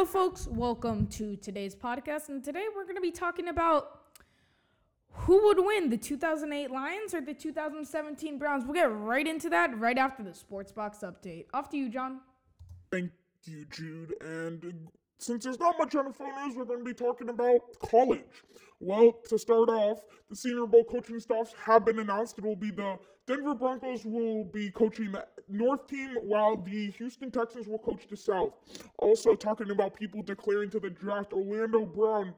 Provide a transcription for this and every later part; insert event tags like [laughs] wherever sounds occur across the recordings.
Hello, folks. Welcome to today's podcast. And today we're going to be talking about who would win, the 2008 Lions or the 2017 Browns. We'll get right into that right after the Sports Box update. Off to you, John. Thank you, Jude. And since there's not much NFL news, we're going to be talking about college. Well, to start off, the Senior Bowl coaching staffs have been announced. It will be the Denver Broncos will be coaching the North team, while the Houston Texans will coach the South. Also, talking about people declaring to the draft, Orlando Brown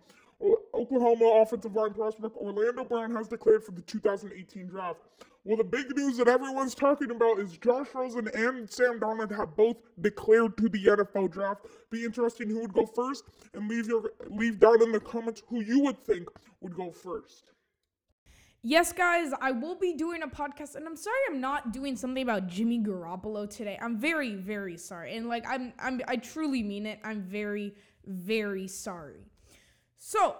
Oklahoma offensive line prospect Orlando Brown has declared for the 2018 draft. Well, the big news that everyone's talking about is Josh Rosen and Sam Darnold have both declared to the NFL draft. Be interesting who would go first, and leave your leave down in the comments who you would think would go first. Yes, guys, I will be doing a podcast, and I'm sorry I'm not doing something about Jimmy Garoppolo today. I'm very, very sorry, and like I'm, I'm, I truly mean it. I'm very, very sorry. So,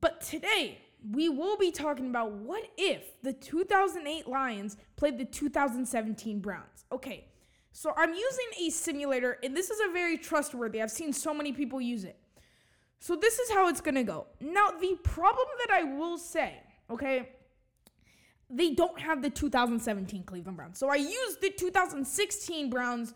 but today we will be talking about what if the 2008 Lions played the 2017 Browns. Okay, so I'm using a simulator, and this is a very trustworthy. I've seen so many people use it. So this is how it's gonna go. Now, the problem that I will say, okay, they don't have the 2017 Cleveland Browns. So I used the 2016 Browns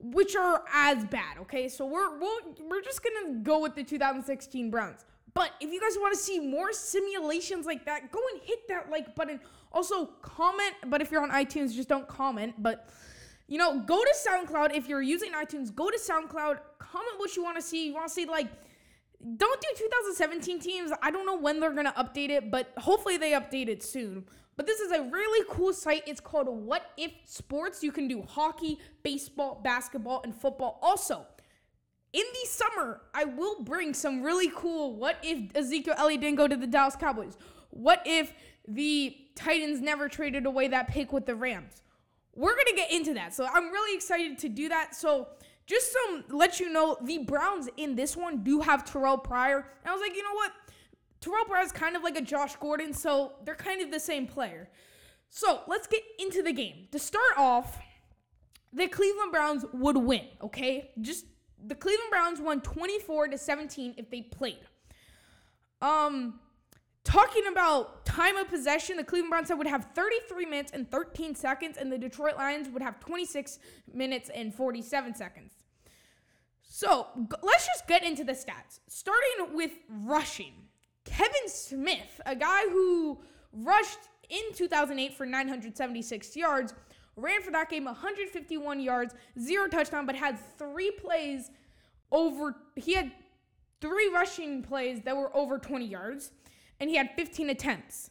which are as bad. Okay, so we're we're, we're just gonna go with the 2016 Browns. But if you guys want to see more simulations like that, go and hit that like button. Also comment, but if you're on iTunes, just don't comment. But you know, go to SoundCloud if you're using iTunes. Go to SoundCloud. Comment what you want to see. You want to see like. Don't do 2017 teams. I don't know when they're gonna update it, but hopefully they update it soon. But this is a really cool site. It's called What If Sports. You can do hockey, baseball, basketball, and football. Also, in the summer, I will bring some really cool what if Ezekiel Elliott didn't go to the Dallas Cowboys? What if the Titans never traded away that pick with the Rams? We're going to get into that. So I'm really excited to do that. So just to let you know, the Browns in this one do have Terrell Pryor. And I was like, you know what? Terrell Pryor is kind of like a Josh Gordon, so they're kind of the same player. So let's get into the game. To start off, the Cleveland Browns would win, okay? Just the Cleveland Browns won 24 to 17 if they played. Um talking about time of possession, the Cleveland Browns would have 33 minutes and 13 seconds and the Detroit Lions would have 26 minutes and 47 seconds. So, let's just get into the stats. Starting with rushing. Kevin Smith, a guy who rushed in 2008 for 976 yards, ran for that game 151 yards, zero touchdown, but had three plays over. He had three rushing plays that were over 20 yards, and he had 15 attempts.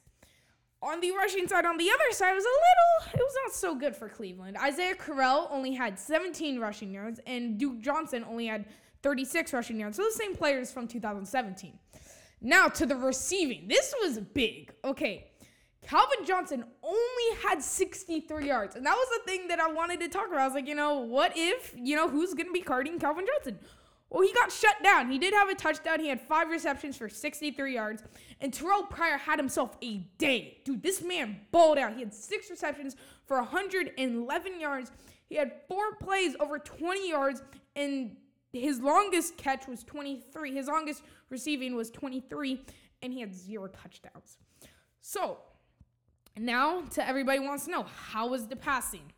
On the rushing side, on the other side, was a little, it was not so good for Cleveland. Isaiah Crowell only had 17 rushing yards, and Duke Johnson only had 36 rushing yards. So the same players from 2017. Now to the receiving. This was big. Okay. Calvin Johnson only had 63 yards. And that was the thing that I wanted to talk about. I was like, you know, what if, you know, who's going to be carding Calvin Johnson? Well, he got shut down. He did have a touchdown. He had five receptions for 63 yards. And Terrell Pryor had himself a day. Dude, this man balled out. He had six receptions for 111 yards. He had four plays over 20 yards. And his longest catch was 23. His longest receiving was 23, and he had zero touchdowns. So, now to everybody wants to know how was the passing?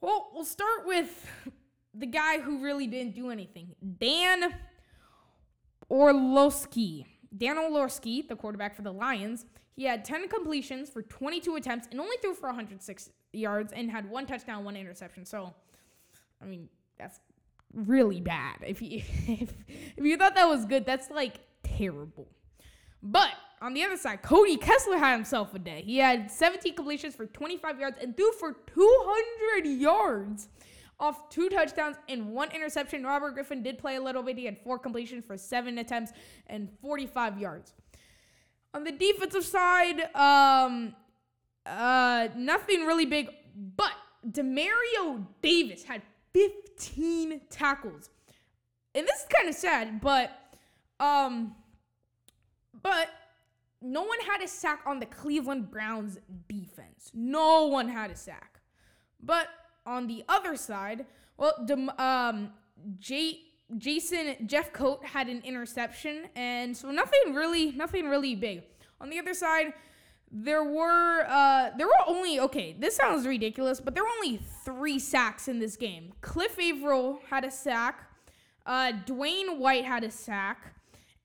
Well, we'll start with the guy who really didn't do anything Dan Orlovsky. Dan Orlovsky, the quarterback for the Lions, he had 10 completions for 22 attempts and only threw for 106 yards and had one touchdown, one interception. So, I mean, that's really bad. If you [laughs] if, if you thought that was good, that's like terrible. But on the other side, Cody Kessler had himself a day. He had 17 completions for 25 yards and threw for 200 yards off two touchdowns and one interception. Robert Griffin did play a little bit. He had four completions for seven attempts and 45 yards. On the defensive side, um, uh, nothing really big, but Demario Davis had 15 tackles. And this is kind of sad, but um but no one had a sack on the Cleveland Browns defense. No one had a sack. But on the other side, well, um, J- Jason Jeffcoat had an interception, and so nothing really, nothing really big. On the other side, there were uh, there were only okay. This sounds ridiculous, but there were only three sacks in this game. Cliff Avril had a sack. Uh, Dewayne White had a sack,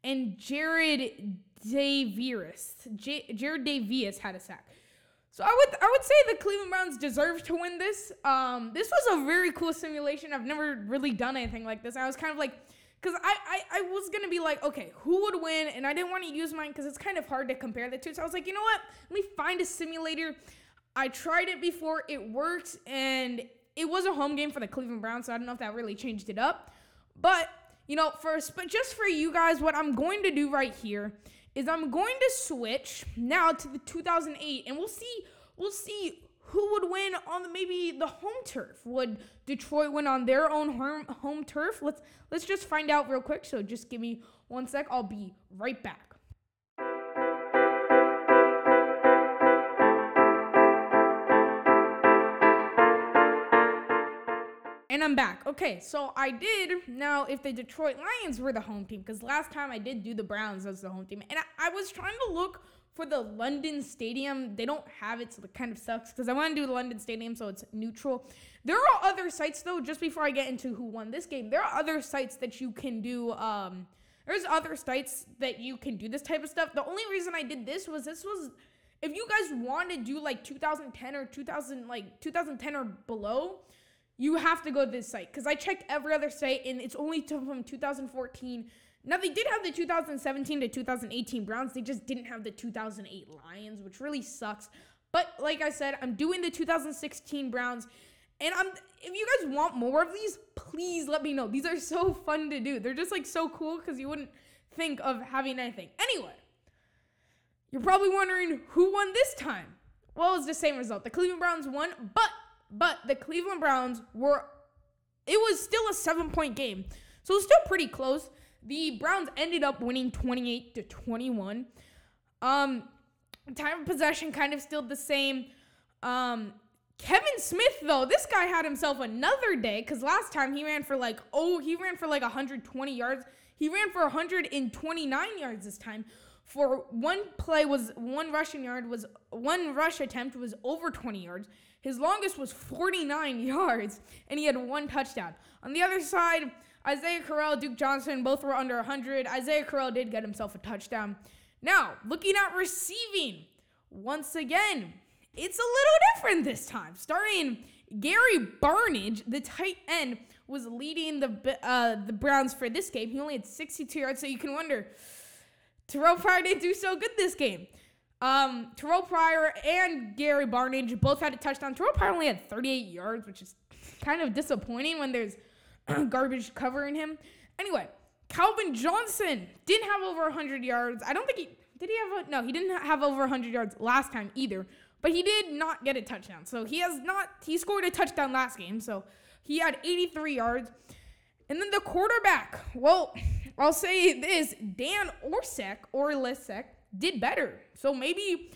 and Jared Davius, J- Jared Davius had a sack. So I would I would say the Cleveland Browns deserve to win this. Um, this was a very cool simulation. I've never really done anything like this. I was kind of like, because I, I I was gonna be like, okay, who would win? And I didn't want to use mine because it's kind of hard to compare the two. So I was like, you know what? Let me find a simulator. I tried it before. It worked, and it was a home game for the Cleveland Browns. So I don't know if that really changed it up, but you know, first, but just for you guys, what I'm going to do right here is I'm going to switch now to the 2008, and we'll see we'll see who would win on the, maybe the home turf. Would Detroit win on their own home, home turf? Let's let's just find out real quick. So just give me one sec. I'll be right back. And I'm back. Okay, so I did now if the Detroit Lions were the home team, because last time I did do the Browns as the home team, and I, I was trying to look for the London Stadium. They don't have it, so it kind of sucks because I want to do the London Stadium so it's neutral. There are other sites though, just before I get into who won this game, there are other sites that you can do. Um, there's other sites that you can do this type of stuff. The only reason I did this was this was if you guys want to do like 2010 or 2000 like 2010 or below you have to go to this site because I checked every other site and it's only from 2014. Now they did have the 2017 to 2018 Browns, they just didn't have the 2008 Lions, which really sucks. But like I said, I'm doing the 2016 Browns, and I'm. If you guys want more of these, please let me know. These are so fun to do. They're just like so cool because you wouldn't think of having anything. Anyway, you're probably wondering who won this time. Well, it's the same result. The Cleveland Browns won, but but the Cleveland Browns were, it was still a seven point game. So it's still pretty close. The Browns ended up winning 28 to 21. Um, time of possession kind of still the same. Um, Kevin Smith, though, this guy had himself another day because last time he ran for like, oh, he ran for like 120 yards. He ran for 129 yards this time. For one play was one rushing yard was one rush attempt was over 20 yards. His longest was 49 yards, and he had one touchdown. On the other side, Isaiah Crowell, Duke Johnson, both were under 100. Isaiah Crowell did get himself a touchdown. Now, looking at receiving, once again, it's a little different this time. Starting Gary Barnidge, the tight end, was leading the uh, the Browns for this game. He only had 62 yards, so you can wonder, Terrell Pryor didn't do so good this game. Um, Terrell Pryor and Gary Barnidge both had a touchdown. Terrell Pryor only had 38 yards, which is kind of disappointing when there's [clears throat] garbage covering him. Anyway, Calvin Johnson didn't have over 100 yards. I don't think he did. He have a, no. He didn't have over 100 yards last time either. But he did not get a touchdown. So he has not. He scored a touchdown last game. So he had 83 yards. And then the quarterback. Well, I'll say this: Dan Orsek or Lisek did better. So maybe,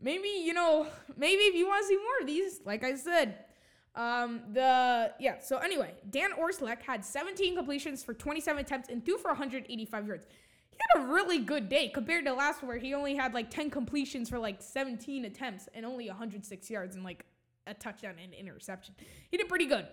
maybe you know, maybe if you want to see more of these, like I said, um, the yeah. So anyway, Dan Orslek had 17 completions for 27 attempts and threw for 185 yards. He had a really good day compared to last where he only had like 10 completions for like 17 attempts and only 106 yards and like a touchdown and interception. He did pretty good.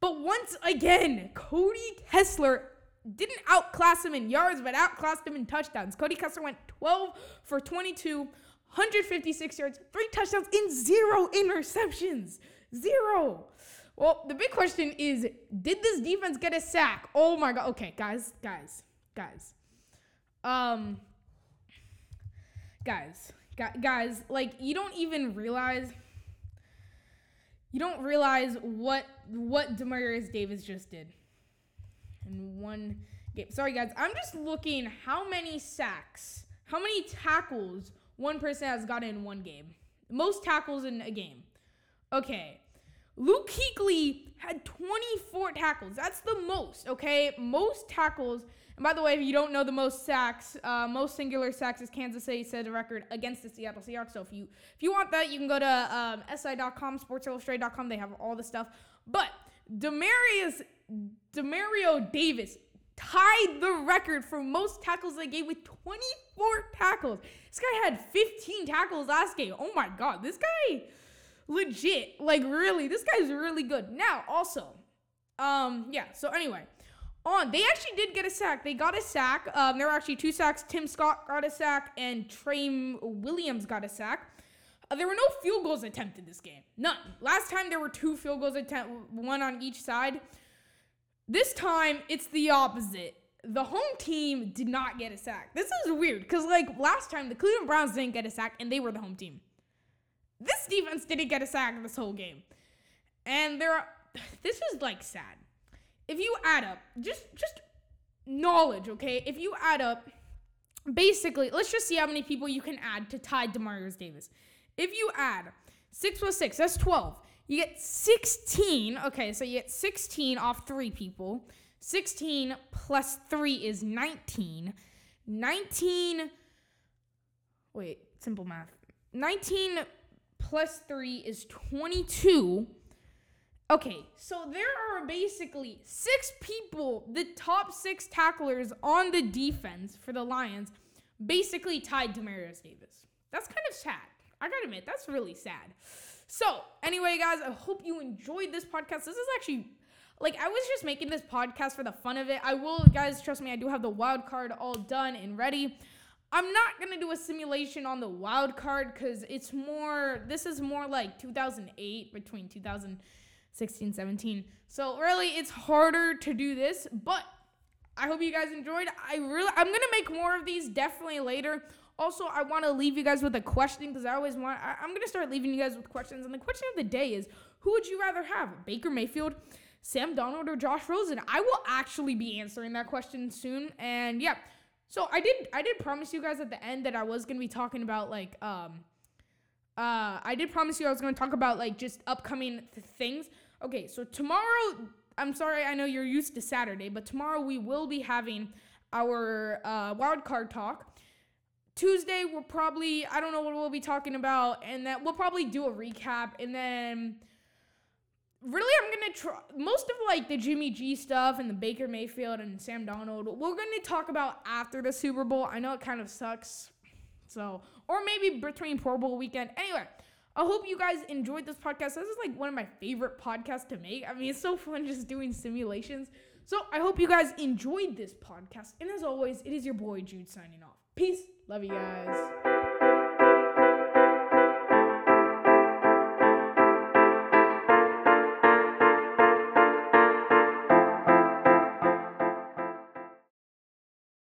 But once again, Cody Kessler didn't outclass him in yards, but outclassed him in touchdowns. Cody Kessler went 12 for 22, 156 yards, three touchdowns, and zero interceptions. Zero. Well, the big question is did this defense get a sack? Oh my god. Okay, guys, guys, guys. Um guys, guys, like you don't even realize you don't realize what what Demario Davis just did one game. Sorry, guys. I'm just looking how many sacks, how many tackles one person has gotten in one game. Most tackles in a game. Okay. Luke Kuechly had 24 tackles. That's the most, okay? Most tackles. And by the way, if you don't know the most sacks, uh, most singular sacks is Kansas City set a record against the Seattle Seahawks. So if you if you want that, you can go to um, si.com, sportsillustrated.com. They have all the stuff. But Demarius Demario Davis, tied the record for most tackles a game with 24 tackles. This guy had 15 tackles last game. Oh my god, this guy legit. Like really, this guy's really good. Now, also, um, yeah, so anyway. On, they actually did get a sack. They got a sack. Um, there were actually two sacks. Tim Scott got a sack, and Trey Williams got a sack. Uh, there were no field goals attempted this game. None. Last time there were two field goals attempted, one on each side. This time it's the opposite. The home team did not get a sack. This is weird because like last time the Cleveland Browns didn't get a sack and they were the home team. This defense didn't get a sack this whole game, and there. Are, [sighs] this is like sad. If you add up just just knowledge, okay? If you add up, basically, let's just see how many people you can add to tie Demario Davis. If you add six plus six, that's twelve. You get 16. Okay, so you get 16 off three people. 16 plus three is 19. 19. Wait, simple math. 19 plus three is 22. Okay, so there are basically six people, the top six tacklers on the defense for the Lions, basically tied to Marius Davis. That's kind of sad. I gotta admit, that's really sad. So, anyway, guys, I hope you enjoyed this podcast. This is actually like I was just making this podcast for the fun of it. I will, guys, trust me, I do have the wild card all done and ready. I'm not gonna do a simulation on the wild card because it's more. This is more like 2008 between 2016 17. So really, it's harder to do this, but I hope you guys enjoyed. I really, I'm gonna make more of these definitely later. Also, I want to leave you guys with a question because I always want. I, I'm gonna start leaving you guys with questions, and the question of the day is: Who would you rather have, Baker Mayfield, Sam Donald, or Josh Rosen? I will actually be answering that question soon, and yeah. So I did. I did promise you guys at the end that I was gonna be talking about like um. Uh, I did promise you I was gonna talk about like just upcoming th- things. Okay, so tomorrow. I'm sorry, I know you're used to Saturday, but tomorrow we will be having our uh, wild card talk. Tuesday we'll probably I don't know what we'll be talking about, and then we'll probably do a recap, and then really I'm gonna try most of like the Jimmy G stuff and the Baker Mayfield and Sam Donald, We're gonna talk about after the Super Bowl. I know it kind of sucks, so or maybe between Pro Bowl weekend. Anyway. I hope you guys enjoyed this podcast. This is like one of my favorite podcasts to make. I mean, it's so fun just doing simulations. So I hope you guys enjoyed this podcast. And as always, it is your boy Jude signing off. Peace. Love you guys.